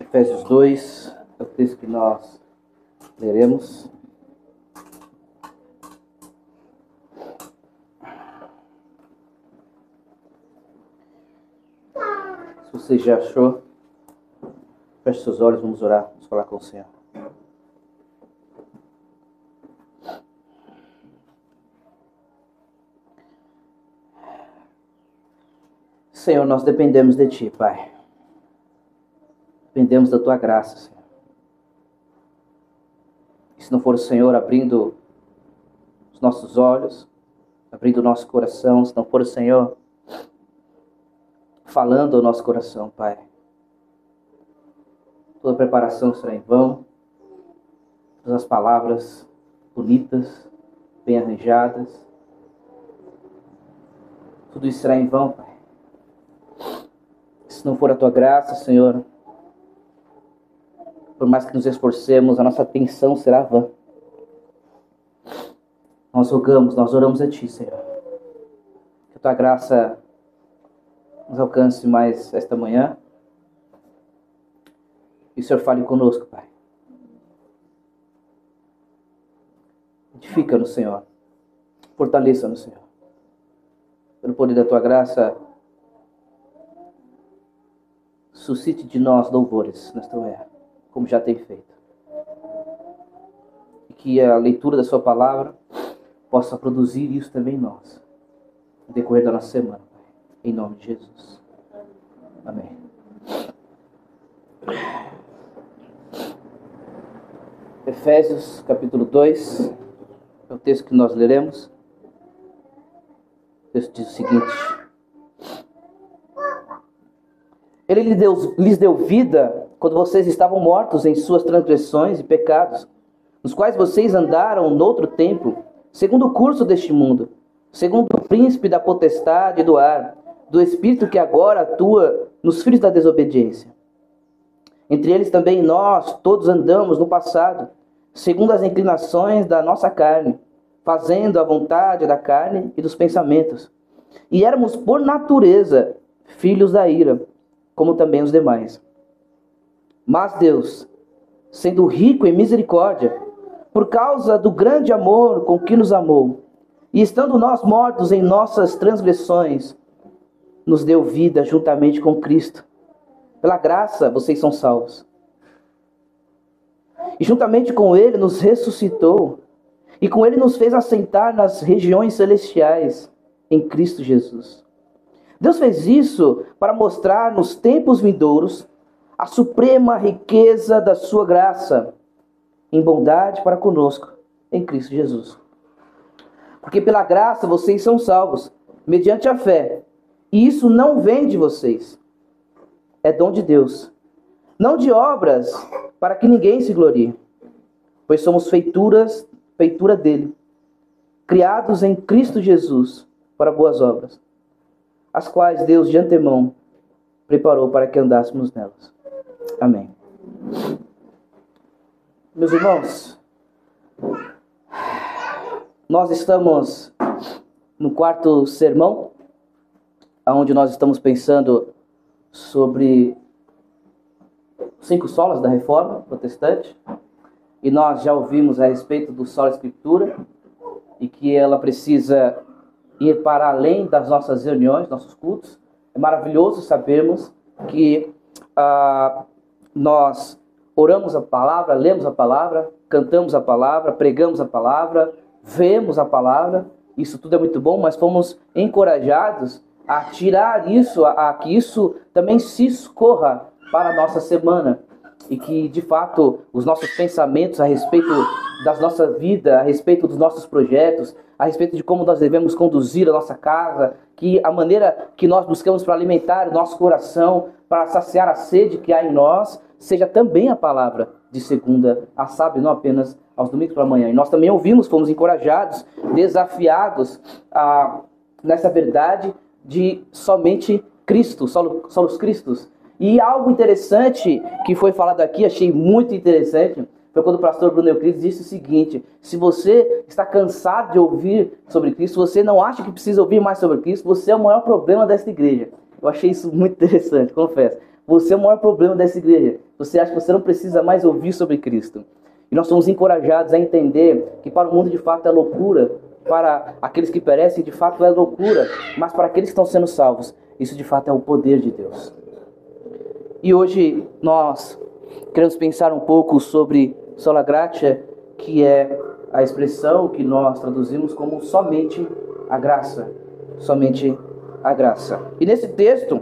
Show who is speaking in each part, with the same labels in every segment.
Speaker 1: Efésios 2 é o texto que nós leremos. Se você já achou, feche seus olhos, vamos orar, vamos falar com o Senhor. Senhor, nós dependemos de Ti, Pai. Dependemos da Tua graça, Senhor. E se não for o Senhor abrindo os nossos olhos, abrindo o nosso coração, se não for o Senhor falando ao nosso coração, Pai, toda preparação será em vão, todas as palavras bonitas, bem arranjadas, tudo isso será em vão, Pai. Se não for a tua graça, Senhor, por mais que nos esforcemos, a nossa atenção será vã. Nós rogamos, nós oramos a Ti, Senhor. Que a Tua graça nos alcance mais esta manhã. E o Senhor fale conosco, Pai. Edifica no Senhor. Fortaleça no Senhor. Pelo poder da Tua graça, suscite de nós louvores nesta manhã como já tem feito. E que a leitura da Sua palavra possa produzir isso também em nós, no decorrer da nossa semana. Em nome de Jesus. Amém. Efésios capítulo 2 é o texto que nós leremos. O texto diz o seguinte: Ele lhes deu, lhes deu vida quando vocês estavam mortos em suas transgressões e pecados, nos quais vocês andaram noutro tempo, segundo o curso deste mundo, segundo o príncipe da potestade do ar, do espírito que agora atua nos filhos da desobediência. Entre eles também nós todos andamos no passado, segundo as inclinações da nossa carne, fazendo a vontade da carne e dos pensamentos. E éramos por natureza filhos da ira como também os demais. Mas Deus, sendo rico em misericórdia, por causa do grande amor com que nos amou, e estando nós mortos em nossas transgressões, nos deu vida juntamente com Cristo. Pela graça vocês são salvos. E juntamente com Ele nos ressuscitou, e com Ele nos fez assentar nas regiões celestiais em Cristo Jesus Deus fez isso para mostrar nos tempos vindouros a suprema riqueza da sua graça em bondade para conosco em Cristo Jesus. Porque pela graça vocês são salvos, mediante a fé. E isso não vem de vocês. É dom de Deus. Não de obras, para que ninguém se glorie. Pois somos feituras, feitura dele, criados em Cristo Jesus para boas obras as quais Deus de antemão preparou para que andássemos nelas. Amém. Meus irmãos, nós estamos no quarto sermão, onde nós estamos pensando sobre cinco solas da reforma protestante, e nós já ouvimos a respeito do sola escritura, e que ela precisa ir para além das nossas reuniões, nossos cultos. É maravilhoso sabermos que ah, nós oramos a palavra, lemos a palavra, cantamos a palavra, pregamos a palavra, vemos a palavra. Isso tudo é muito bom, mas fomos encorajados a tirar isso, a, a que isso também se escorra para a nossa semana e que de fato os nossos pensamentos a respeito da nossa vida, a respeito dos nossos projetos, a respeito de como nós devemos conduzir a nossa casa, que a maneira que nós buscamos para alimentar o nosso coração, para saciar a sede que há em nós, seja também a palavra de segunda a sábado, não apenas aos domingos para amanhã. E nós também ouvimos, fomos encorajados, desafiados a, nessa verdade de somente Cristo, só os Cristos. E algo interessante que foi falado aqui, achei muito interessante, foi quando o pastor Bruno Euclides disse o seguinte: se você está cansado de ouvir sobre Cristo, você não acha que precisa ouvir mais sobre Cristo, você é o maior problema dessa igreja. Eu achei isso muito interessante, confesso. Você é o maior problema dessa igreja. Você acha que você não precisa mais ouvir sobre Cristo. E nós somos encorajados a entender que para o mundo de fato é loucura, para aqueles que perecem de fato é loucura, mas para aqueles que estão sendo salvos, isso de fato é o poder de Deus. E hoje nós queremos pensar um pouco sobre sola gratia, que é a expressão que nós traduzimos como somente a graça, somente a graça. E nesse texto,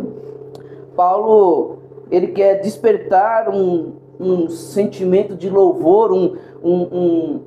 Speaker 1: Paulo ele quer despertar um, um sentimento de louvor, um, um, um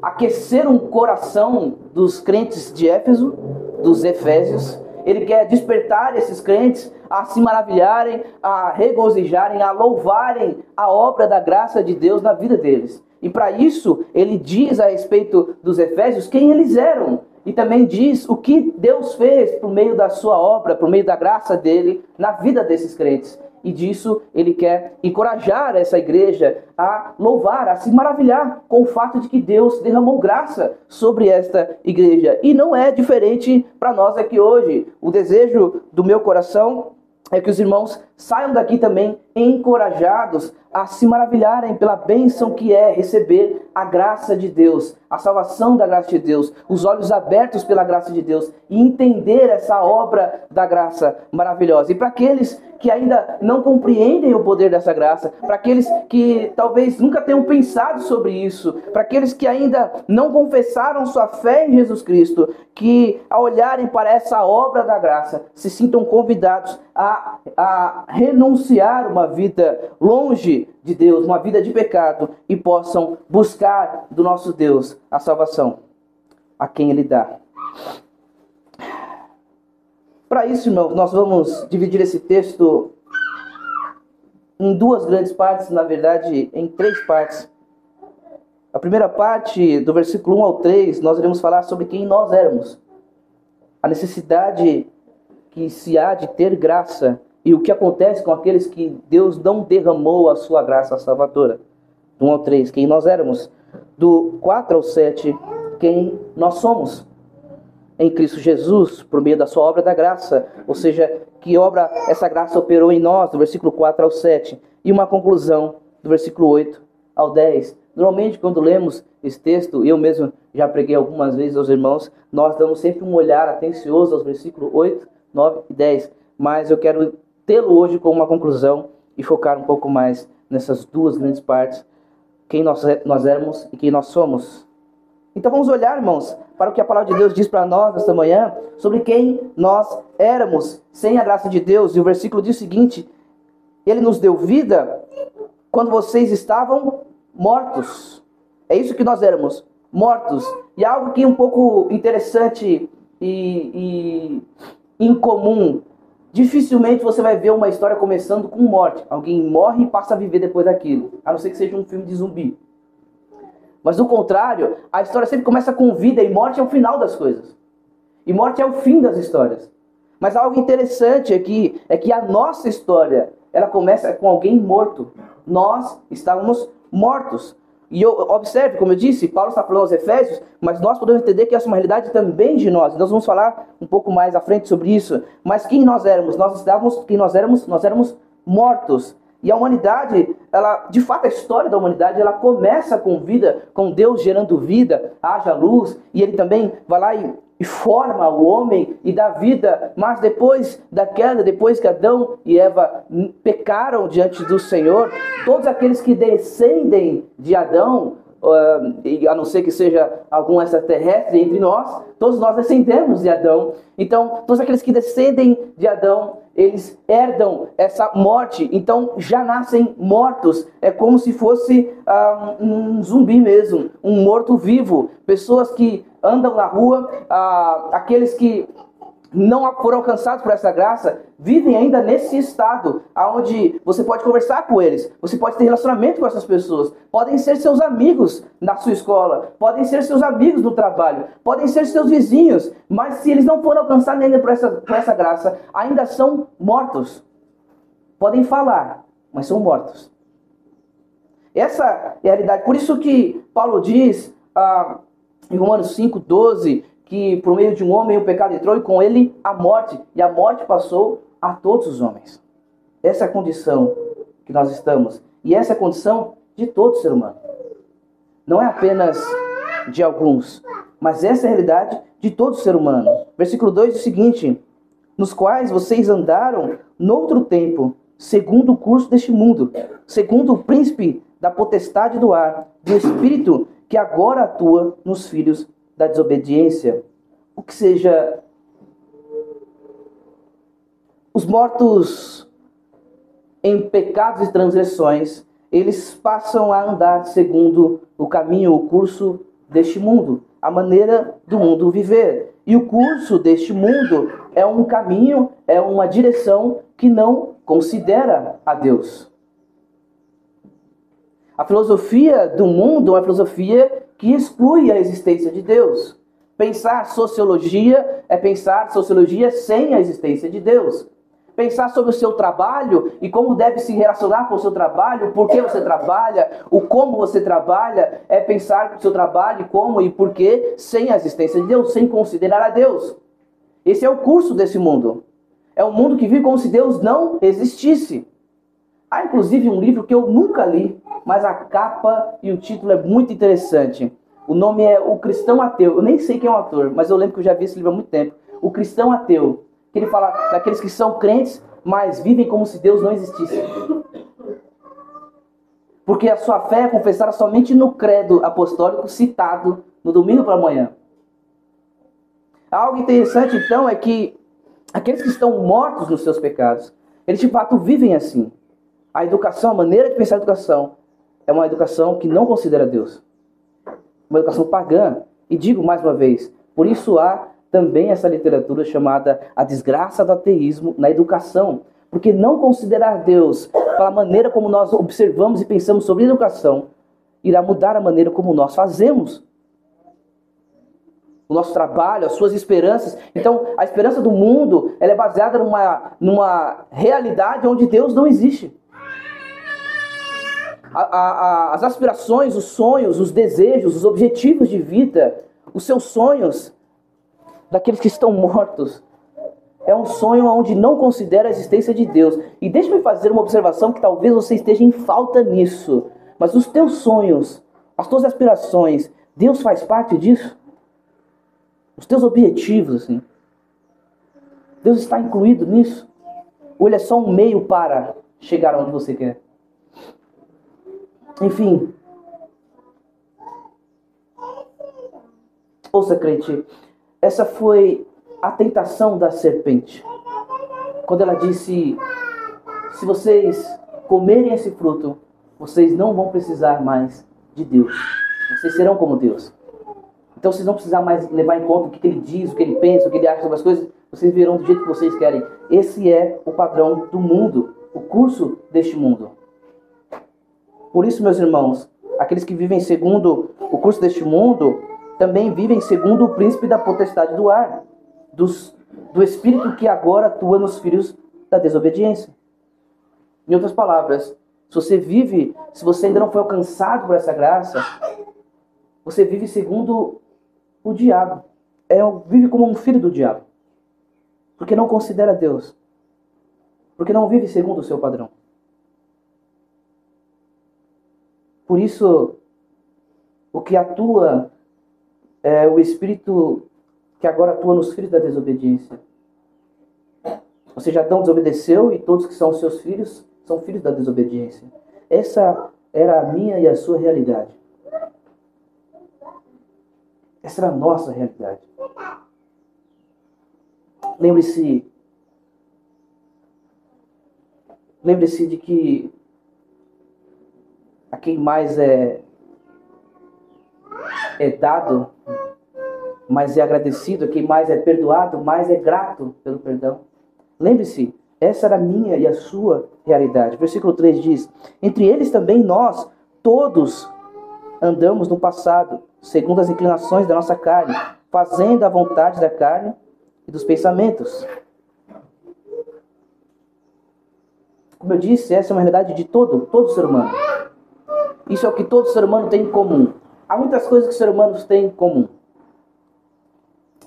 Speaker 1: aquecer um coração dos crentes de Éfeso, dos Efésios. Ele quer despertar esses crentes a se maravilharem, a regozijarem, a louvarem a obra da graça de Deus na vida deles. E para isso, ele diz a respeito dos Efésios quem eles eram. E também diz o que Deus fez por meio da sua obra, por meio da graça dele na vida desses crentes e disso ele quer encorajar essa igreja a louvar, a se maravilhar com o fato de que Deus derramou graça sobre esta igreja. E não é diferente para nós aqui hoje. O desejo do meu coração é que os irmãos saiam daqui também encorajados a se maravilharem pela bênção que é receber a graça de Deus, a salvação da graça de Deus, os olhos abertos pela graça de Deus e entender essa obra da graça maravilhosa. E para aqueles que ainda não compreendem o poder dessa graça, para aqueles que talvez nunca tenham pensado sobre isso, para aqueles que ainda não confessaram sua fé em Jesus Cristo, que ao olharem para essa obra da graça se sintam convidados a, a renunciar uma vida longe de Deus, uma vida de pecado e possam buscar do nosso Deus a salvação a quem Ele dá. Para isso, irmãos, nós vamos dividir esse texto em duas grandes partes, na verdade, em três partes. A primeira parte, do versículo 1 ao 3, nós iremos falar sobre quem nós éramos. A necessidade que se há de ter graça e o que acontece com aqueles que Deus não derramou a sua graça salvadora. Do 1 ao 3, quem nós éramos. Do 4 ao 7, quem nós somos em Cristo Jesus por meio da sua obra da graça, ou seja, que obra essa graça operou em nós, do versículo 4 ao 7, e uma conclusão do versículo 8 ao 10. Normalmente, quando lemos esse texto, eu mesmo já preguei algumas vezes aos irmãos, nós damos sempre um olhar atencioso aos versículos 8, 9 e 10, mas eu quero tê-lo hoje como uma conclusão e focar um pouco mais nessas duas grandes partes, quem nós, nós éramos e quem nós somos. Então vamos olhar, irmãos, para o que a palavra de Deus diz para nós esta manhã sobre quem nós éramos sem a graça de Deus. E o versículo diz o seguinte: Ele nos deu vida quando vocês estavam mortos. É isso que nós éramos, mortos. E algo que é um pouco interessante e, e incomum. Dificilmente você vai ver uma história começando com morte. Alguém morre e passa a viver depois daquilo. A não ser que seja um filme de zumbi. Mas do contrário, a história sempre começa com vida e morte é o final das coisas. E morte é o fim das histórias. Mas algo interessante aqui é que a nossa história, ela começa com alguém morto. Nós estávamos mortos. E eu, observe, como eu disse, Paulo está falando aos Efésios, mas nós podemos entender que essa é uma realidade também de nós. Nós vamos falar um pouco mais à frente sobre isso. Mas quem nós éramos? Nós estávamos, quem nós éramos? Nós éramos mortos. E a humanidade, ela, de fato, a história da humanidade, ela começa com vida, com Deus gerando vida, haja luz, e ele também vai lá e, e forma o homem e dá vida. Mas depois da queda, depois que Adão e Eva pecaram diante do Senhor, todos aqueles que descendem de Adão, uh, a não ser que seja algum extraterrestre entre nós, todos nós descendemos de Adão. Então, todos aqueles que descendem de Adão eles herdam essa morte, então já nascem mortos. É como se fosse ah, um zumbi mesmo, um morto-vivo. Pessoas que andam na rua, ah, aqueles que não foram alcançados por essa graça, vivem ainda nesse estado, onde você pode conversar com eles, você pode ter relacionamento com essas pessoas, podem ser seus amigos na sua escola, podem ser seus amigos no trabalho, podem ser seus vizinhos, mas se eles não foram alcançados ainda por essa, por essa graça, ainda são mortos. Podem falar, mas são mortos. Essa é a realidade. Por isso que Paulo diz ah, em Romanos 5, 12, que por meio de um homem o pecado entrou e com ele a morte, e a morte passou a todos os homens. essa é a condição que nós estamos. E essa é a condição de todo ser humano. Não é apenas de alguns, mas essa é a realidade de todo ser humano. Versículo 2 diz o seguinte: Nos quais vocês andaram noutro tempo, segundo o curso deste mundo, segundo o príncipe da potestade do ar, do espírito que agora atua nos filhos da desobediência. O que seja os mortos em pecados e transgressões, eles passam a andar segundo o caminho, o curso deste mundo, a maneira do mundo viver. E o curso deste mundo é um caminho, é uma direção que não considera a Deus. A filosofia do mundo é uma filosofia que exclui a existência de Deus. Pensar sociologia é pensar sociologia sem a existência de Deus pensar sobre o seu trabalho e como deve se relacionar com o seu trabalho, por que você trabalha, o como você trabalha, é pensar o seu trabalho, como e por que, sem a existência de Deus, sem considerar a Deus. Esse é o curso desse mundo. É um mundo que vive como se Deus não existisse. Há inclusive um livro que eu nunca li, mas a capa e o título é muito interessante. O nome é O Cristão Ateu. Eu nem sei quem é o autor, mas eu lembro que eu já vi esse livro há muito tempo. O Cristão Ateu que ele fala daqueles que são crentes, mas vivem como se Deus não existisse. Porque a sua fé é confessada somente no credo apostólico citado no domingo para amanhã. Algo interessante então é que aqueles que estão mortos nos seus pecados, eles de fato vivem assim. A educação, a maneira de pensar a educação, é uma educação que não considera Deus. Uma educação pagã. E digo mais uma vez, por isso há também essa literatura chamada A Desgraça do Ateísmo na Educação. Porque não considerar Deus pela maneira como nós observamos e pensamos sobre educação irá mudar a maneira como nós fazemos o nosso trabalho, as suas esperanças. Então, a esperança do mundo ela é baseada numa, numa realidade onde Deus não existe. A, a, as aspirações, os sonhos, os desejos, os objetivos de vida, os seus sonhos, daqueles que estão mortos. É um sonho onde não considera a existência de Deus. E deixe-me fazer uma observação que talvez você esteja em falta nisso. Mas os teus sonhos, as tuas aspirações, Deus faz parte disso? Os teus objetivos, assim. Deus está incluído nisso? Ou ele é só um meio para chegar onde você quer? Enfim. Ouça, crente, essa foi a tentação da serpente. Quando ela disse: Se vocês comerem esse fruto, vocês não vão precisar mais de Deus. Vocês serão como Deus. Então vocês não precisar mais levar em conta o que ele diz, o que ele pensa, o que ele acha sobre as coisas. Vocês verão do jeito que vocês querem. Esse é o padrão do mundo, o curso deste mundo. Por isso, meus irmãos, aqueles que vivem segundo o curso deste mundo também vivem segundo o príncipe da potestade do ar, dos, do espírito que agora atua nos filhos da desobediência. Em outras palavras, se você vive, se você ainda não foi alcançado por essa graça, você vive segundo o diabo. É, vive como um filho do diabo. Porque não considera Deus. Porque não vive segundo o seu padrão. Por isso, o que atua é o espírito que agora atua nos filhos da desobediência. Você já tão desobedeceu e todos que são seus filhos são filhos da desobediência. Essa era a minha e a sua realidade. Essa era a nossa realidade. Lembre-se Lembre-se de que a quem mais é é dado, mais é agradecido, quem mais é perdoado, mais é grato pelo perdão. Lembre-se, essa era a minha e a sua realidade. Versículo 3 diz: Entre eles também nós, todos, andamos no passado, segundo as inclinações da nossa carne, fazendo a vontade da carne e dos pensamentos. Como eu disse, essa é uma realidade de todo, todo ser humano. Isso é o que todo ser humano tem em comum. Há muitas coisas que os seres humanos têm em comum.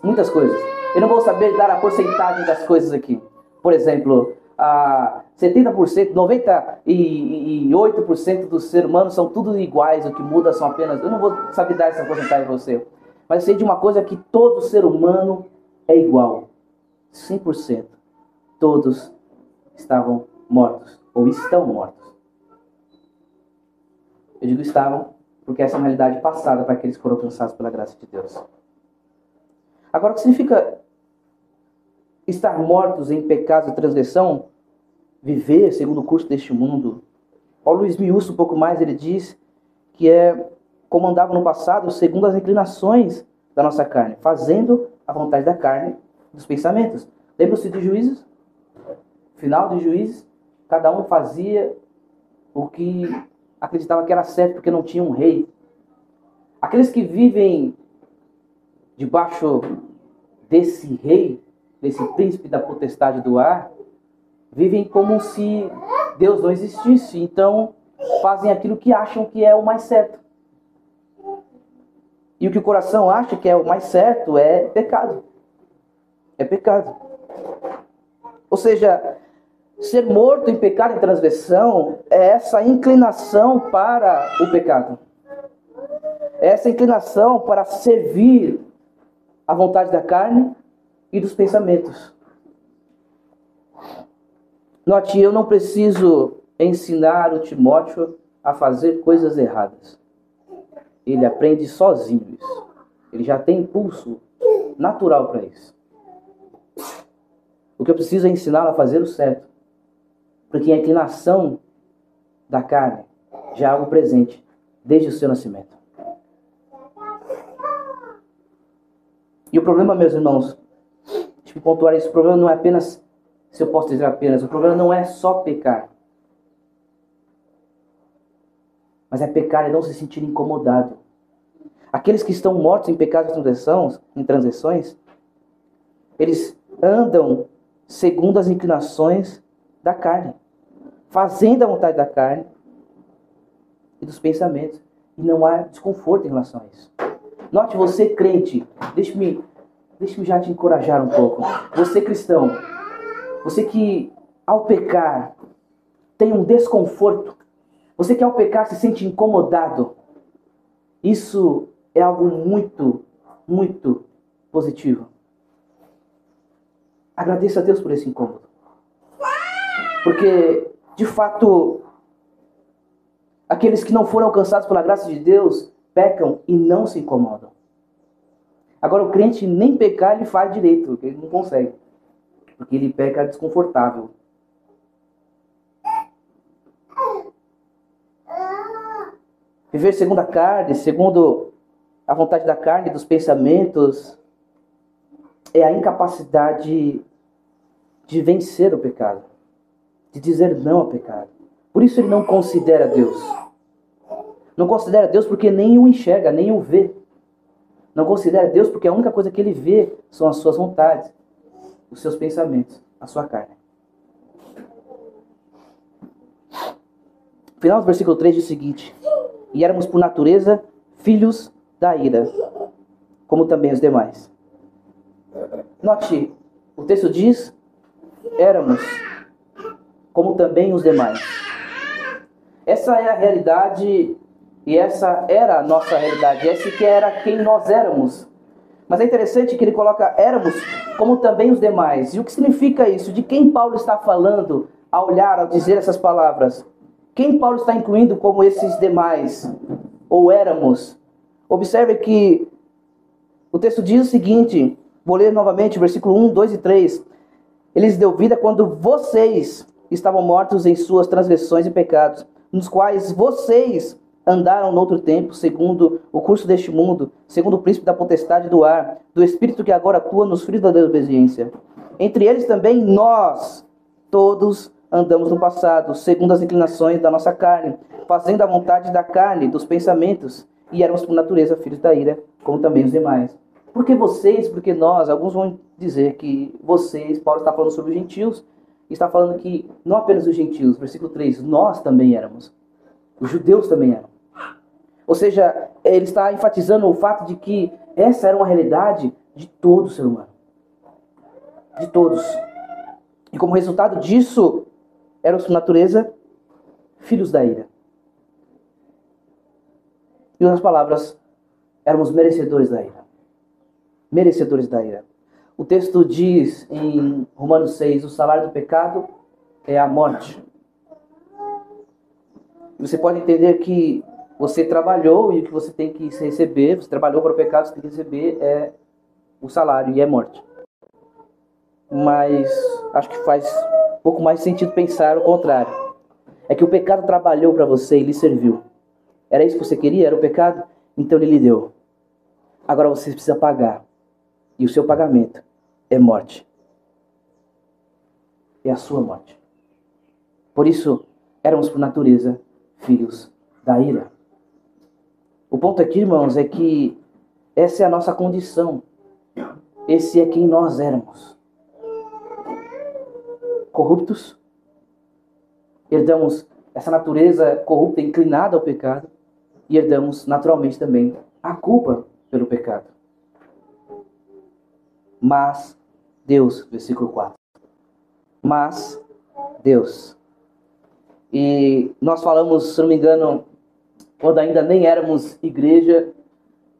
Speaker 1: Muitas coisas. Eu não vou saber dar a porcentagem das coisas aqui. Por exemplo, a 70%, 98% dos seres humanos são tudo iguais, o que muda são apenas. Eu não vou saber dar essa porcentagem para você, mas sei de uma coisa que todo ser humano é igual. 100%. Todos estavam mortos, ou estão mortos. Eu digo estavam, porque essa é uma realidade passada para aqueles que foram alcançados pela graça de Deus. Agora, o que significa estar mortos em pecado e transgressão? Viver segundo o curso deste mundo. Paulo Luiz Miúcio, um pouco mais, ele diz que é como andava no passado, segundo as inclinações da nossa carne, fazendo a vontade da carne, dos pensamentos. Lembra-se de juízes? Final de juízes, cada um fazia o que acreditava que era certo porque não tinha um rei. Aqueles que vivem debaixo desse rei, desse príncipe da potestade do ar, vivem como se Deus não existisse. Então, fazem aquilo que acham que é o mais certo. E o que o coração acha que é o mais certo é pecado. É pecado. Ou seja, Ser morto em pecado e transgressão é essa inclinação para o pecado. É essa inclinação para servir a vontade da carne e dos pensamentos. Note, eu não preciso ensinar o Timóteo a fazer coisas erradas. Ele aprende sozinho isso. Ele já tem impulso natural para isso. O que eu preciso é ensiná-lo a fazer o certo. Porque a inclinação da carne já é algo presente desde o seu nascimento. E o problema, meus irmãos, eu pontuar isso, o problema não é apenas, se eu posso dizer apenas, o problema não é só pecar. Mas é pecar e não se sentir incomodado. Aqueles que estão mortos em pecados e transições, eles andam segundo as inclinações da carne fazendo a vontade da carne e dos pensamentos. E não há desconforto em relação a isso. Note, você crente, deixe-me deixe já te encorajar um pouco. Você cristão, você que ao pecar tem um desconforto, você que ao pecar se sente incomodado, isso é algo muito, muito positivo. Agradeça a Deus por esse incômodo. Porque de fato, aqueles que não foram alcançados pela graça de Deus pecam e não se incomodam. Agora, o crente nem pecar ele faz direito, porque ele não consegue. Porque ele peca desconfortável. Viver segundo a carne, segundo a vontade da carne, dos pensamentos, é a incapacidade de vencer o pecado de dizer não ao pecado. Por isso ele não considera Deus. Não considera Deus porque nem o enxerga, nem o vê. Não considera Deus porque a única coisa que ele vê são as suas vontades, os seus pensamentos, a sua carne. final do versículo 3 diz o seguinte: E éramos por natureza filhos da ira, como também os demais. Note, o texto diz: éramos como também os demais. Essa é a realidade e essa era a nossa realidade, essa que era quem nós éramos. Mas é interessante que ele coloca éramos como também os demais. E o que significa isso? De quem Paulo está falando ao olhar, ao dizer essas palavras? Quem Paulo está incluindo como esses demais? Ou éramos? Observe que o texto diz o seguinte, vou ler novamente, versículo 1, 2 e 3. Eles deu vida quando vocês estavam mortos em suas transgressões e pecados, nos quais vocês andaram no outro tempo, segundo o curso deste mundo, segundo o príncipe da potestade do ar, do espírito que agora atua nos filhos da desobediência. Entre eles também nós, todos, andamos no passado, segundo as inclinações da nossa carne, fazendo a vontade da carne, dos pensamentos, e éramos por natureza filhos da ira, como também os demais. Porque vocês, porque nós, alguns vão dizer que vocês, Paulo está falando sobre os gentios, está falando que não apenas os gentios, versículo 3, nós também éramos. Os judeus também eram. Ou seja, ele está enfatizando o fato de que essa era uma realidade de todo ser humano. De todos. E como resultado disso, eram sua natureza filhos da ira. Em outras palavras, éramos merecedores da ira. Merecedores da ira. O texto diz em Romanos 6: o salário do pecado é a morte. Você pode entender que você trabalhou e o que você tem que receber, você trabalhou para o pecado, você tem que receber é o salário e é morte. Mas acho que faz um pouco mais sentido pensar o contrário. É que o pecado trabalhou para você e lhe serviu. Era isso que você queria? Era o pecado? Então ele lhe deu. Agora você precisa pagar. E o seu pagamento é morte. É a sua morte. Por isso, éramos por natureza filhos da ira. O ponto aqui, irmãos, é que essa é a nossa condição. Esse é quem nós éramos. Corruptos. Herdamos essa natureza corrupta inclinada ao pecado e herdamos naturalmente também a culpa pelo pecado. Mas Deus, versículo 4. Mas Deus. E nós falamos, se não me engano, quando ainda nem éramos igreja,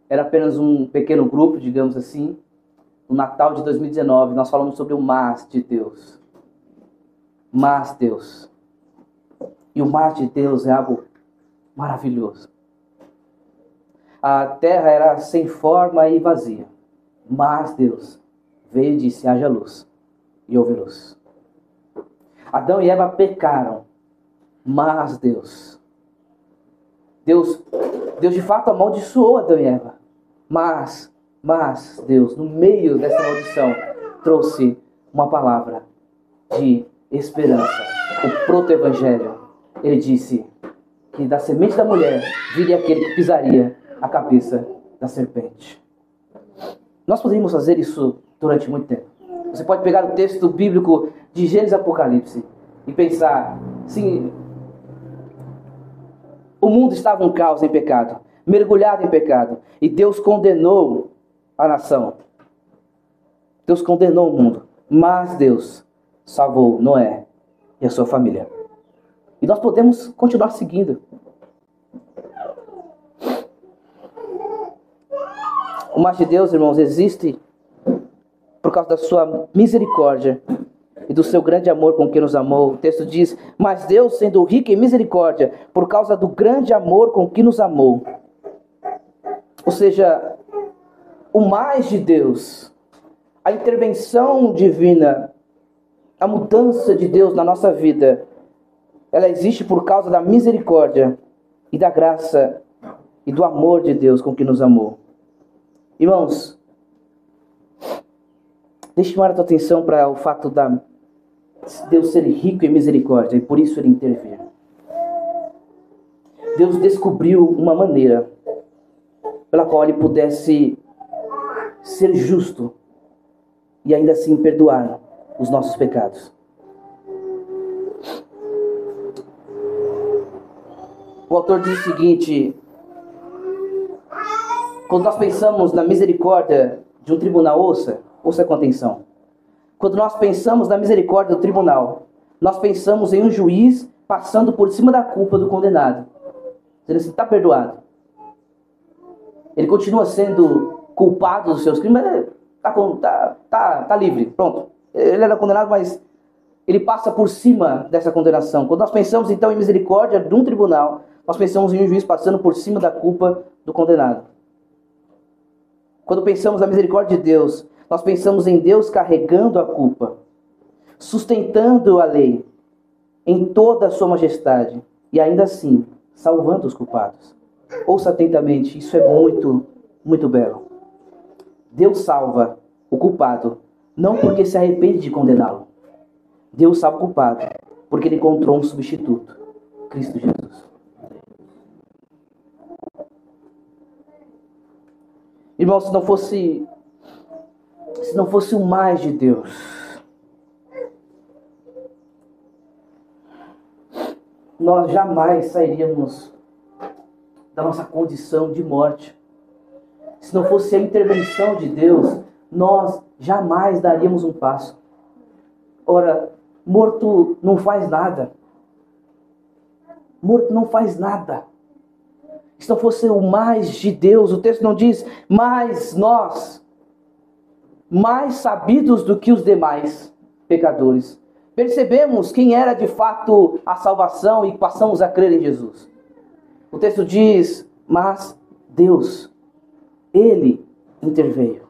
Speaker 1: era apenas um pequeno grupo, digamos assim. No Natal de 2019, nós falamos sobre o mas de Deus. Mas Deus. E o mas de Deus é algo maravilhoso. A terra era sem forma e vazia. Mas Deus veio e disse: haja luz. E houve luz. Adão e Eva pecaram. Mas Deus Deus, Deus de fato amaldiçoou Adão e Eva. Mas, mas Deus, no meio dessa maldição, trouxe uma palavra de esperança, o proto-evangelho. Ele disse que da semente da mulher viria aquele que pisaria a cabeça da serpente. Nós poderíamos fazer isso durante muito tempo. Você pode pegar o texto bíblico de Gênesis Apocalipse e pensar, sim, o mundo estava um caos em pecado, mergulhado em pecado. E Deus condenou a nação. Deus condenou o mundo. Mas Deus salvou Noé e a sua família. E nós podemos continuar seguindo. O mar de Deus, irmãos, existe causa da sua misericórdia e do seu grande amor com que nos amou. O texto diz: Mas Deus, sendo rico em misericórdia, por causa do grande amor com que nos amou. Ou seja, o mais de Deus, a intervenção divina, a mudança de Deus na nossa vida, ela existe por causa da misericórdia e da graça e do amor de Deus com que nos amou. Irmãos, deixe chamar a tua atenção para o fato da Deus ser rico em misericórdia e por isso ele intervir. Deus descobriu uma maneira pela qual ele pudesse ser justo e ainda assim perdoar os nossos pecados. O autor diz o seguinte: quando nós pensamos na misericórdia de um tribunal, ouça, com atenção. Quando nós pensamos na misericórdia do tribunal, nós pensamos em um juiz passando por cima da culpa do condenado. Assim, está perdoado. Ele continua sendo culpado dos seus crimes, mas está tá, tá, tá livre. Pronto. Ele era condenado, mas ele passa por cima dessa condenação. Quando nós pensamos então em misericórdia de um tribunal, nós pensamos em um juiz passando por cima da culpa do condenado. Quando pensamos na misericórdia de Deus, nós pensamos em Deus carregando a culpa, sustentando a lei em toda a sua majestade e ainda assim salvando os culpados. Ouça atentamente, isso é muito, muito belo. Deus salva o culpado não porque se arrepende de condená-lo. Deus salva o culpado porque ele encontrou um substituto, Cristo Jesus. Irmão, se não fosse se não fosse o mais de Deus. Nós jamais sairíamos da nossa condição de morte. Se não fosse a intervenção de Deus, nós jamais daríamos um passo. Ora, morto não faz nada. Morto não faz nada. Se não fosse o mais de Deus, o texto não diz, mas nós, mais sabidos do que os demais pecadores, percebemos quem era de fato a salvação e passamos a crer em Jesus. O texto diz, mas Deus, Ele interveio.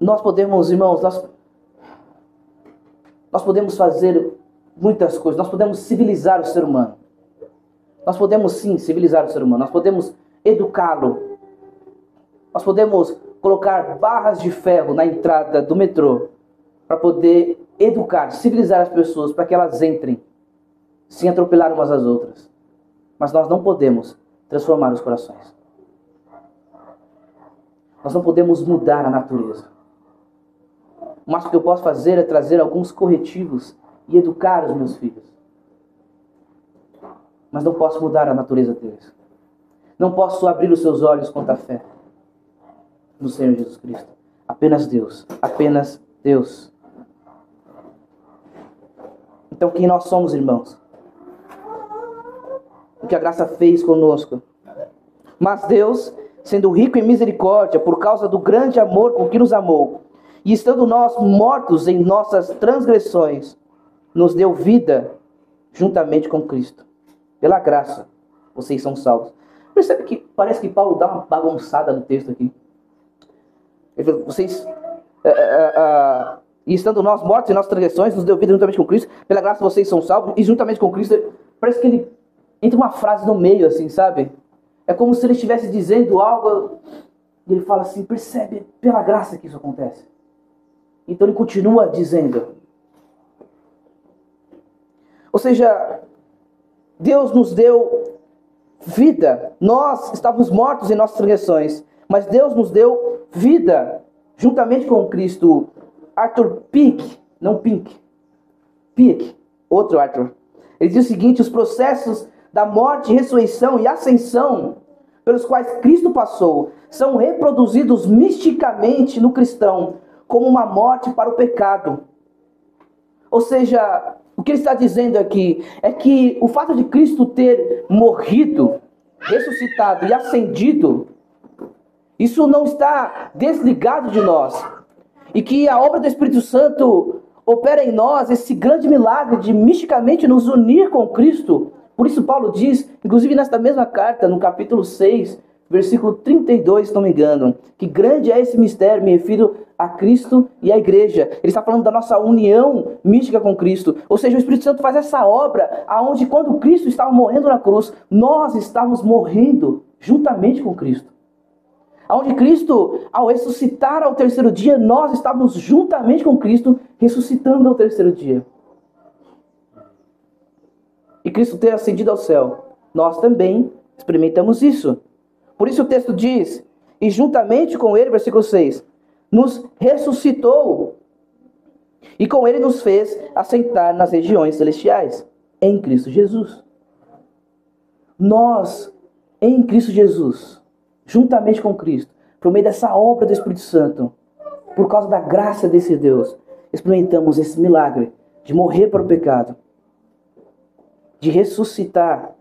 Speaker 1: Nós podemos, irmãos, nós, nós podemos fazer muitas coisas, nós podemos civilizar o ser humano. Nós podemos sim civilizar o ser humano, nós podemos educá-lo. Nós podemos colocar barras de ferro na entrada do metrô para poder educar, civilizar as pessoas para que elas entrem sem atropelar umas às outras. Mas nós não podemos transformar os corações. Nós não podemos mudar a natureza. O máximo que eu posso fazer é trazer alguns corretivos e educar os meus filhos. Mas não posso mudar a natureza deles. Não posso abrir os seus olhos contra a fé no Senhor Jesus Cristo. Apenas Deus. Apenas Deus. Então, quem nós somos, irmãos? O que a graça fez conosco. Mas Deus, sendo rico em misericórdia, por causa do grande amor com que nos amou, e estando nós mortos em nossas transgressões, nos deu vida juntamente com Cristo. Pela graça, vocês são salvos. Percebe que parece que Paulo dá uma bagunçada no texto aqui. Ele fala, vocês, é, é, é, e estando nós mortos em nossas transgressões, nos deu vida juntamente com Cristo. Pela graça, vocês são salvos. E juntamente com Cristo, parece que ele entra uma frase no meio, assim, sabe? É como se ele estivesse dizendo algo. E ele fala assim: percebe, pela graça que isso acontece. Então ele continua dizendo: ou seja, Deus nos deu vida. Nós estávamos mortos em nossas transgressões, mas Deus nos deu vida juntamente com Cristo. Arthur Pink, não Pink, Pink, outro Arthur. Ele diz o seguinte: os processos da morte, ressurreição e ascensão pelos quais Cristo passou são reproduzidos misticamente no cristão como uma morte para o pecado. Ou seja, o que ele está dizendo aqui é que o fato de Cristo ter morrido, ressuscitado e ascendido, isso não está desligado de nós. E que a obra do Espírito Santo opera em nós esse grande milagre de misticamente nos unir com Cristo. Por isso, Paulo diz, inclusive nesta mesma carta, no capítulo 6, versículo 32, se não me engano, que grande é esse mistério, me refiro a Cristo e à igreja. Ele está falando da nossa união mística com Cristo. Ou seja, o Espírito Santo faz essa obra aonde quando Cristo estava morrendo na cruz, nós estávamos morrendo juntamente com Cristo. Aonde Cristo, ao ressuscitar ao terceiro dia, nós estávamos juntamente com Cristo ressuscitando ao terceiro dia. E Cristo ter ascendido ao céu, nós também experimentamos isso. Por isso o texto diz: E juntamente com ele, versículo 6, nos ressuscitou e com ele nos fez assentar nas regiões celestiais, em Cristo Jesus. Nós, em Cristo Jesus, juntamente com Cristo, por meio dessa obra do Espírito Santo, por causa da graça desse Deus, experimentamos esse milagre de morrer para o pecado, de ressuscitar,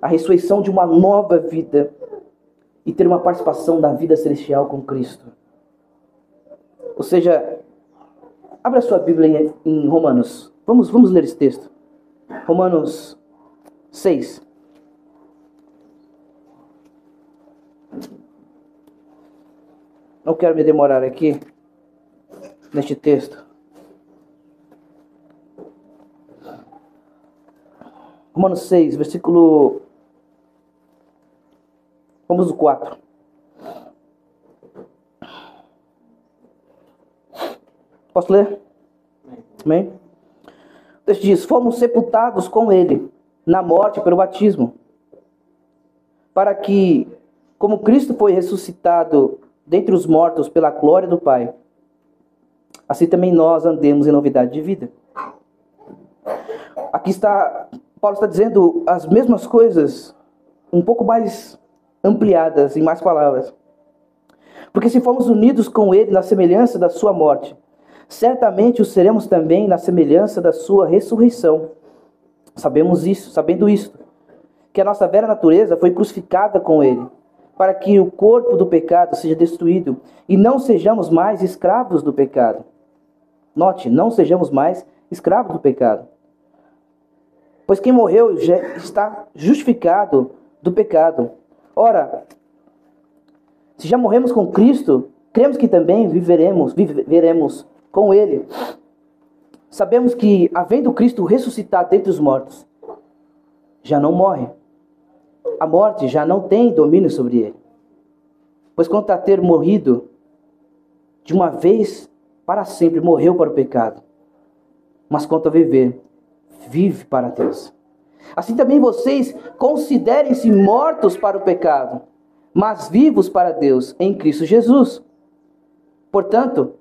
Speaker 1: a ressurreição de uma nova vida e ter uma participação da vida celestial com Cristo. Ou seja, abra sua Bíblia em Romanos. Vamos, vamos ler esse texto. Romanos 6. Não quero me demorar aqui neste texto. Romanos 6, versículo Vamos no 4. Posso ler? Amém? O texto diz: Fomos sepultados com ele na morte pelo batismo, para que, como Cristo foi ressuscitado dentre os mortos pela glória do Pai, assim também nós andemos em novidade de vida. Aqui está, Paulo está dizendo as mesmas coisas, um pouco mais ampliadas, em mais palavras. Porque se formos unidos com ele na semelhança da sua morte, certamente o seremos também na semelhança da sua ressurreição. Sabemos isso, sabendo isto, que a nossa velha natureza foi crucificada com ele, para que o corpo do pecado seja destruído e não sejamos mais escravos do pecado. Note, não sejamos mais escravos do pecado. Pois quem morreu já está justificado do pecado. Ora, se já morremos com Cristo, cremos que também viveremos, viveremos com Ele. Sabemos que, havendo Cristo ressuscitado dentre os mortos, já não morre. A morte já não tem domínio sobre ele. Pois quanto a ter morrido, de uma vez para sempre morreu para o pecado. Mas quanto a viver, vive para Deus. Assim também vocês considerem-se mortos para o pecado, mas vivos para Deus em Cristo Jesus. Portanto,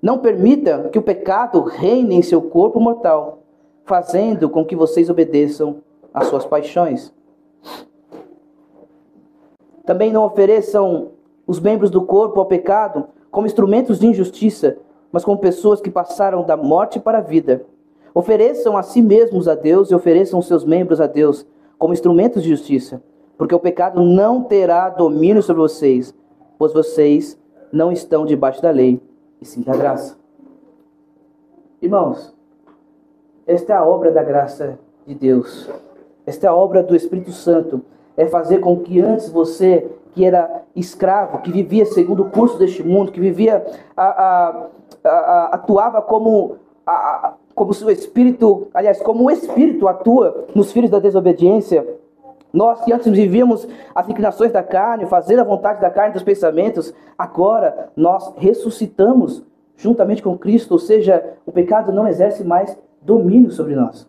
Speaker 1: não permita que o pecado reine em seu corpo mortal, fazendo com que vocês obedeçam às suas paixões. Também não ofereçam os membros do corpo ao pecado como instrumentos de injustiça, mas como pessoas que passaram da morte para a vida. Ofereçam a si mesmos a Deus e ofereçam seus membros a Deus como instrumentos de justiça, porque o pecado não terá domínio sobre vocês, pois vocês não estão debaixo da lei, e sim da graça. Irmãos, esta é a obra da graça de Deus. Esta é a obra do Espírito Santo. É fazer com que antes você, que era escravo, que vivia segundo o curso deste mundo, que vivia, a, a, a, atuava como, como o Espírito, aliás, como o Espírito atua nos filhos da desobediência, nós que antes vivíamos as inclinações da carne, fazendo a vontade da carne dos pensamentos, agora nós ressuscitamos juntamente com Cristo, ou seja, o pecado não exerce mais domínio sobre nós.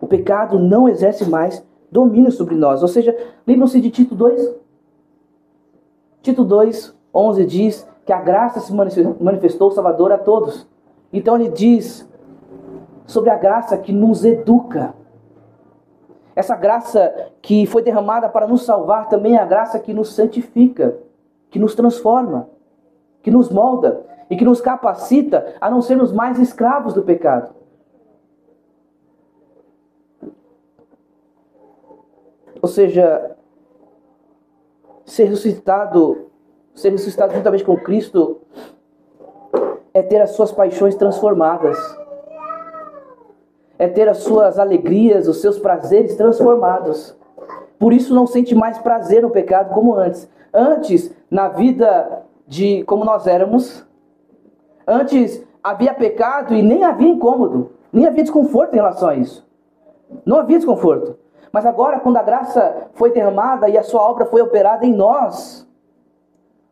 Speaker 1: O pecado não exerce mais domínio sobre nós. Ou seja, lembram-se de Tito 2? Tito 2, 11 diz que a graça se manifestou salvador a todos. Então ele diz sobre a graça que nos educa. Essa graça que foi derramada para nos salvar também é a graça que nos santifica, que nos transforma, que nos molda e que nos capacita a não sermos mais escravos do pecado. Ou seja, ser ressuscitado, ser ressuscitado juntamente com Cristo é ter as suas paixões transformadas é ter as suas alegrias, os seus prazeres transformados. Por isso não sente mais prazer no pecado como antes. Antes, na vida de como nós éramos, antes havia pecado e nem havia incômodo, nem havia desconforto em relação a isso. Não havia desconforto. Mas agora, quando a graça foi derramada e a sua obra foi operada em nós,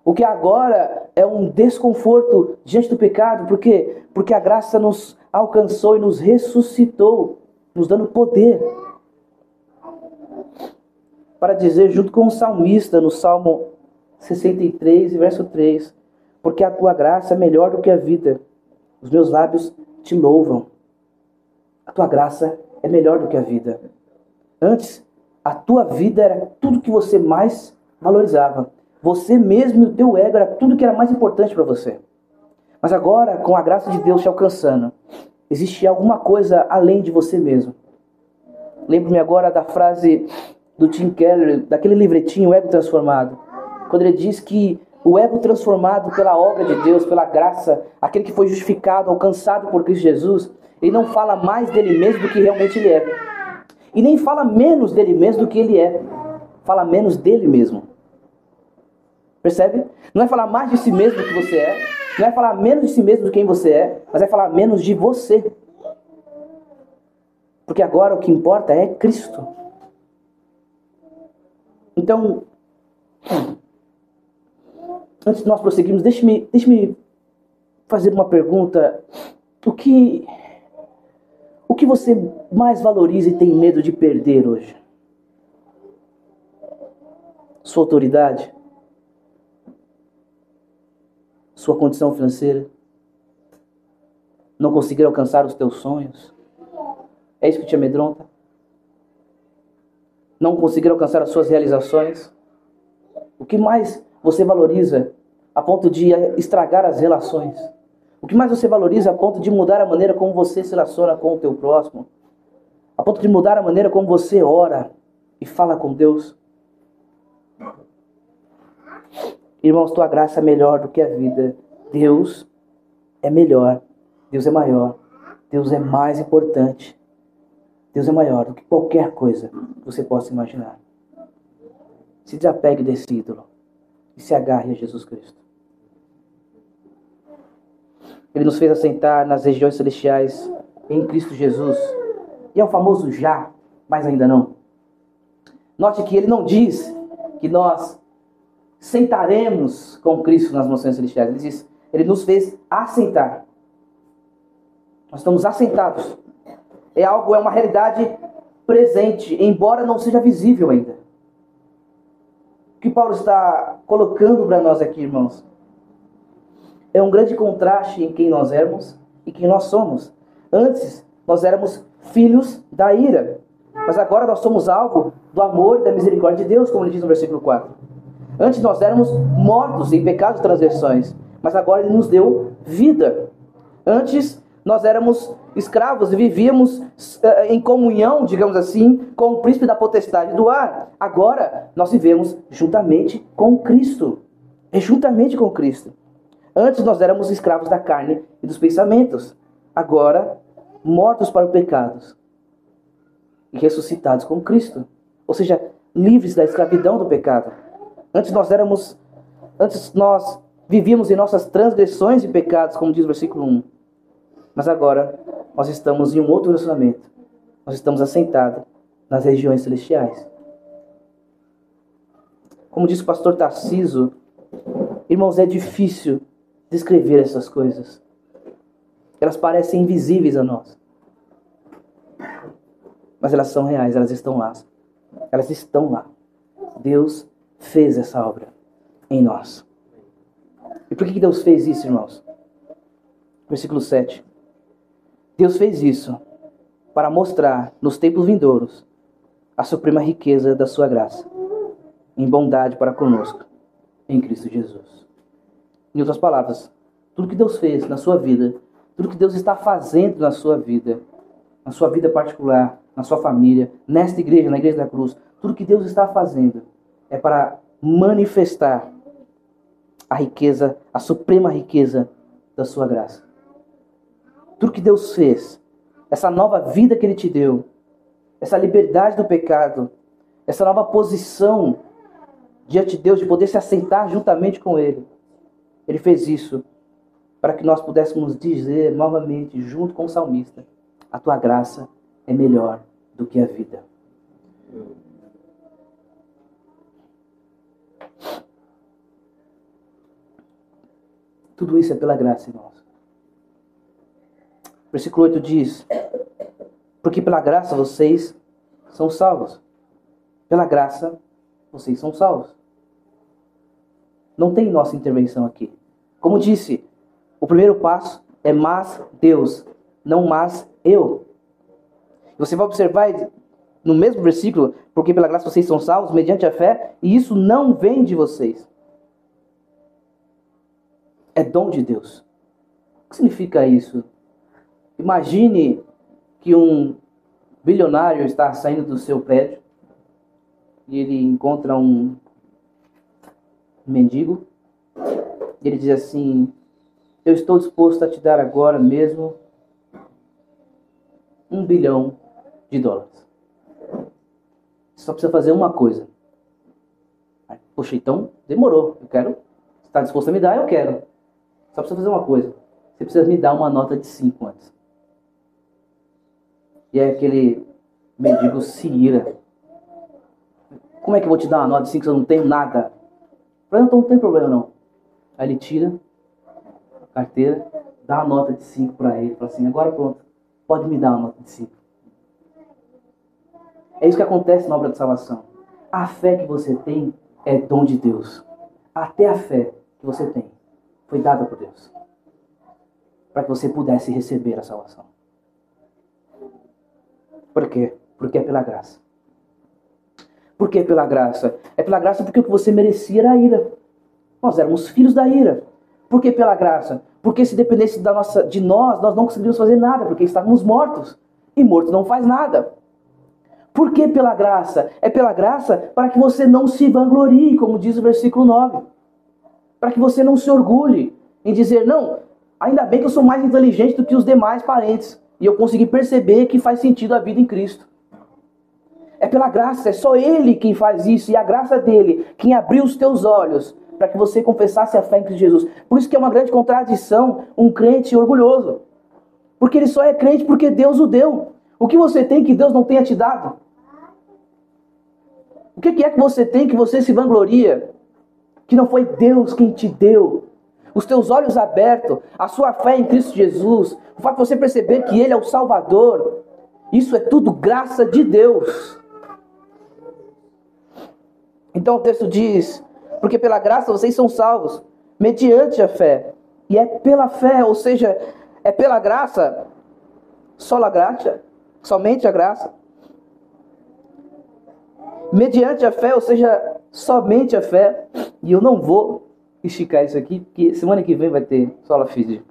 Speaker 1: o que agora é um desconforto diante do pecado, por quê? Porque a graça nos alcançou e nos ressuscitou, nos dando poder. Para dizer, junto com o salmista, no Salmo 63, verso 3, porque a tua graça é melhor do que a vida, os meus lábios te louvam. A tua graça é melhor do que a vida. Antes, a tua vida era tudo que você mais valorizava. Você mesmo e o teu ego era tudo que era mais importante para você. Mas agora, com a graça de Deus te alcançando, existe alguma coisa além de você mesmo. Lembro-me agora da frase do Tim Keller, daquele livretinho O Ego Transformado, quando ele diz que o ego transformado pela obra de Deus, pela graça, aquele que foi justificado, alcançado por Cristo Jesus, ele não fala mais dele mesmo do que realmente ele é. E nem fala menos dele mesmo do que ele é. Fala menos dele mesmo. Percebe? Não é falar mais de si mesmo do que você é, não é falar menos de si mesmo do que você é, mas é falar menos de você. Porque agora o que importa é Cristo. Então, antes de nós prosseguirmos, deixe-me deixe fazer uma pergunta. O que, o que você mais valoriza e tem medo de perder hoje? Sua autoridade? Sua condição financeira, não conseguir alcançar os teus sonhos. É isso que te amedronta? Não conseguir alcançar as suas realizações? O que mais você valoriza a ponto de estragar as relações? O que mais você valoriza a ponto de mudar a maneira como você se relaciona com o teu próximo? A ponto de mudar a maneira como você ora e fala com Deus? Irmãos, tua graça é melhor do que a vida. Deus é melhor. Deus é maior. Deus é mais importante. Deus é maior do que qualquer coisa que você possa imaginar. Se desapegue desse ídolo e se agarre a Jesus Cristo. Ele nos fez assentar nas regiões celestiais em Cristo Jesus. E é o famoso já, mas ainda não. Note que ele não diz que nós sentaremos com Cristo nas mansões celestiais. Ele diz, ele nos fez assentar. Nós estamos assentados. É algo, é uma realidade presente, embora não seja visível ainda. O que Paulo está colocando para nós aqui, irmãos, é um grande contraste em quem nós éramos e quem nós somos. Antes, nós éramos filhos da ira, mas agora nós somos alvo do amor e da misericórdia de Deus, como ele diz no versículo 4. Antes nós éramos mortos em pecados e transgressões, mas agora Ele nos deu vida. Antes nós éramos escravos e vivíamos uh, em comunhão, digamos assim, com o príncipe da potestade do ar. Agora nós vivemos juntamente com Cristo. É juntamente com Cristo. Antes nós éramos escravos da carne e dos pensamentos. Agora, mortos para os pecados e ressuscitados com Cristo. Ou seja, livres da escravidão do pecado. Antes nós éramos, antes nós vivíamos em nossas transgressões e pecados, como diz o versículo 1. Mas agora nós estamos em um outro relacionamento. Nós estamos assentados nas regiões celestiais. Como disse o pastor Tarciso, irmãos, é difícil descrever essas coisas. Elas parecem invisíveis a nós. Mas elas são reais, elas estão lá. Elas estão lá. Deus fez essa obra em nós. E por que Deus fez isso, irmãos? Versículo 7. Deus fez isso para mostrar nos tempos vindouros a suprema riqueza da sua graça, em bondade para conosco, em Cristo Jesus. Em outras palavras, tudo que Deus fez na sua vida, tudo que Deus está fazendo na sua vida, na sua vida particular, na sua família, nesta igreja, na igreja da cruz, tudo que Deus está fazendo é para manifestar a riqueza, a suprema riqueza da sua graça. Tudo que Deus fez, essa nova vida que Ele te deu, essa liberdade do pecado, essa nova posição diante de Deus, de poder se assentar juntamente com Ele. Ele fez isso para que nós pudéssemos dizer novamente, junto com o salmista: A tua graça é melhor do que a vida. Tudo isso é pela graça, irmãos. Versículo 8 diz: Porque pela graça vocês são salvos. Pela graça vocês são salvos. Não tem nossa intervenção aqui. Como disse, o primeiro passo é mas Deus, não mas eu. Você vai observar no mesmo versículo, porque pela graça vocês são salvos mediante a fé, e isso não vem de vocês é dom de Deus. O que significa isso? Imagine que um bilionário está saindo do seu prédio e ele encontra um mendigo e ele diz assim: Eu estou disposto a te dar agora mesmo um bilhão de dólares. Só precisa fazer uma coisa. Poxa, então demorou. Eu quero. Está disposto a me dar? Eu quero. Só precisa fazer uma coisa. Você precisa me dar uma nota de 5 antes. E aí aquele mendigo se ira. Como é que eu vou te dar uma nota de 5 se eu não tenho nada? Falei, então não tem problema não. Aí ele tira a carteira, dá a nota de 5 para ele. Fala assim, agora pronto, pode me dar uma nota de 5. É isso que acontece na obra de salvação. A fé que você tem é dom de Deus. Até a fé que você tem foi dada por Deus para que você pudesse receber a salvação. Por quê? Porque é pela graça. Por que pela graça? É pela graça porque o que você merecia era a ira. nós éramos filhos da ira. Por que pela graça? Porque se dependesse da nossa, de nós, nós não conseguiríamos fazer nada, porque estávamos mortos. E morto não faz nada. Por que pela graça? É pela graça para que você não se vanglorie, como diz o versículo 9. Para que você não se orgulhe em dizer, não, ainda bem que eu sou mais inteligente do que os demais parentes. E eu consegui perceber que faz sentido a vida em Cristo. É pela graça, é só Ele quem faz isso, e a graça dele, quem abriu os teus olhos para que você confessasse a fé em Cristo Jesus. Por isso que é uma grande contradição um crente orgulhoso. Porque ele só é crente porque Deus o deu. O que você tem que Deus não tenha te dado? O que é que você tem que você se vangloria? Que não foi Deus quem te deu. Os teus olhos abertos, a sua fé em Cristo Jesus, o fato de você perceber que Ele é o Salvador, isso é tudo graça de Deus. Então o texto diz: porque pela graça vocês são salvos, mediante a fé. E é pela fé, ou seja, é pela graça, só a graça, somente a graça. Mediante a fé, ou seja, somente a fé. E eu não vou esticar isso aqui, porque semana que vem vai ter sola física.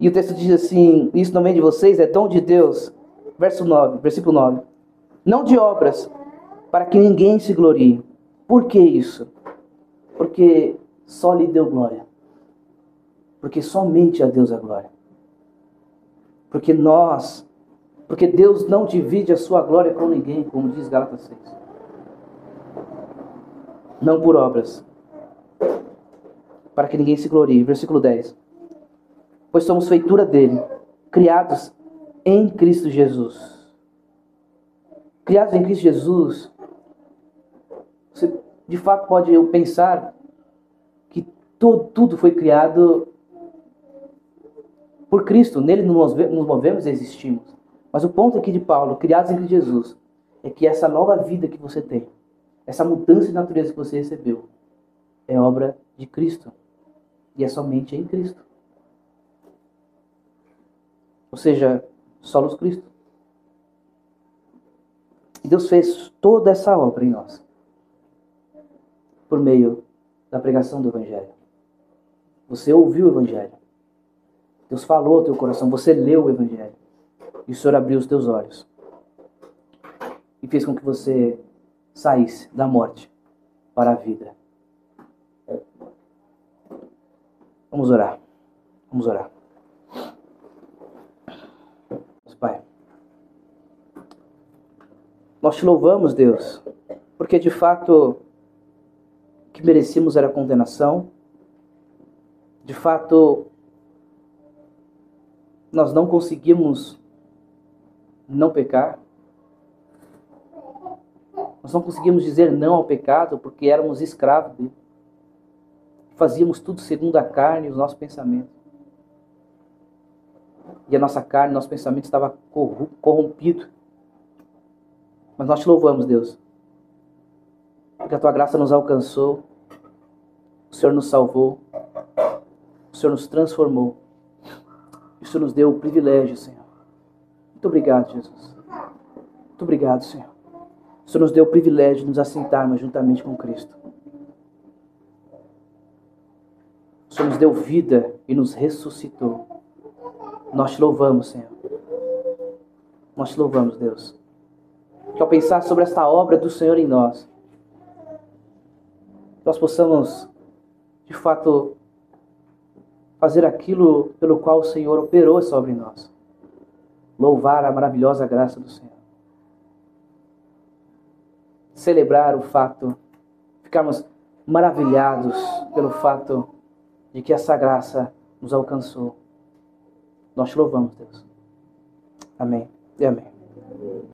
Speaker 1: E o texto diz assim: Isso não vem de vocês, é dom de Deus. Verso 9, versículo 9. Não de obras, para que ninguém se glorie. Por que isso? Porque só lhe deu glória. Porque somente a Deus é glória. Porque nós, porque Deus não divide a sua glória com ninguém, como diz Gálatas 6. Não por obras, para que ninguém se glorie. Versículo 10. Pois somos feitura dele, criados em Cristo Jesus. Criados em Cristo Jesus você de fato pode pensar que todo, tudo foi criado por Cristo, nele nos movemos e existimos. Mas o ponto aqui de Paulo, criados em Jesus, é que essa nova vida que você tem, essa mudança de natureza que você recebeu, é obra de Cristo. E é somente em Cristo. Ou seja, solos Cristo. E Deus fez toda essa obra em nós por meio da pregação do Evangelho. Você ouviu o Evangelho. Deus falou ao teu coração, você leu o Evangelho. E o Senhor abriu os teus olhos. E fez com que você saísse da morte para a vida. Vamos orar. Vamos orar. Pai. Nós te louvamos, Deus, porque de fato que merecíamos era condenação. De fato, nós não conseguimos não pecar. Nós não conseguimos dizer não ao pecado porque éramos escravos dele. Fazíamos tudo segundo a carne e os nossos pensamentos. E a nossa carne, nosso pensamento estava corrompido. Mas nós te louvamos, Deus. Porque a tua graça nos alcançou o Senhor nos salvou. O Senhor nos transformou. O Senhor nos deu o privilégio, Senhor. Muito obrigado, Jesus. Muito obrigado, Senhor. O Senhor nos deu o privilégio de nos assentarmos juntamente com Cristo. O Senhor nos deu vida e nos ressuscitou. Nós te louvamos, Senhor. Nós te louvamos, Deus. Que ao pensar sobre esta obra do Senhor em nós, nós possamos de fato fazer aquilo pelo qual o Senhor operou sobre nós. Louvar a maravilhosa graça do Senhor. Celebrar o fato, ficarmos maravilhados pelo fato de que essa graça nos alcançou. Nós te louvamos, Deus. Amém e amém.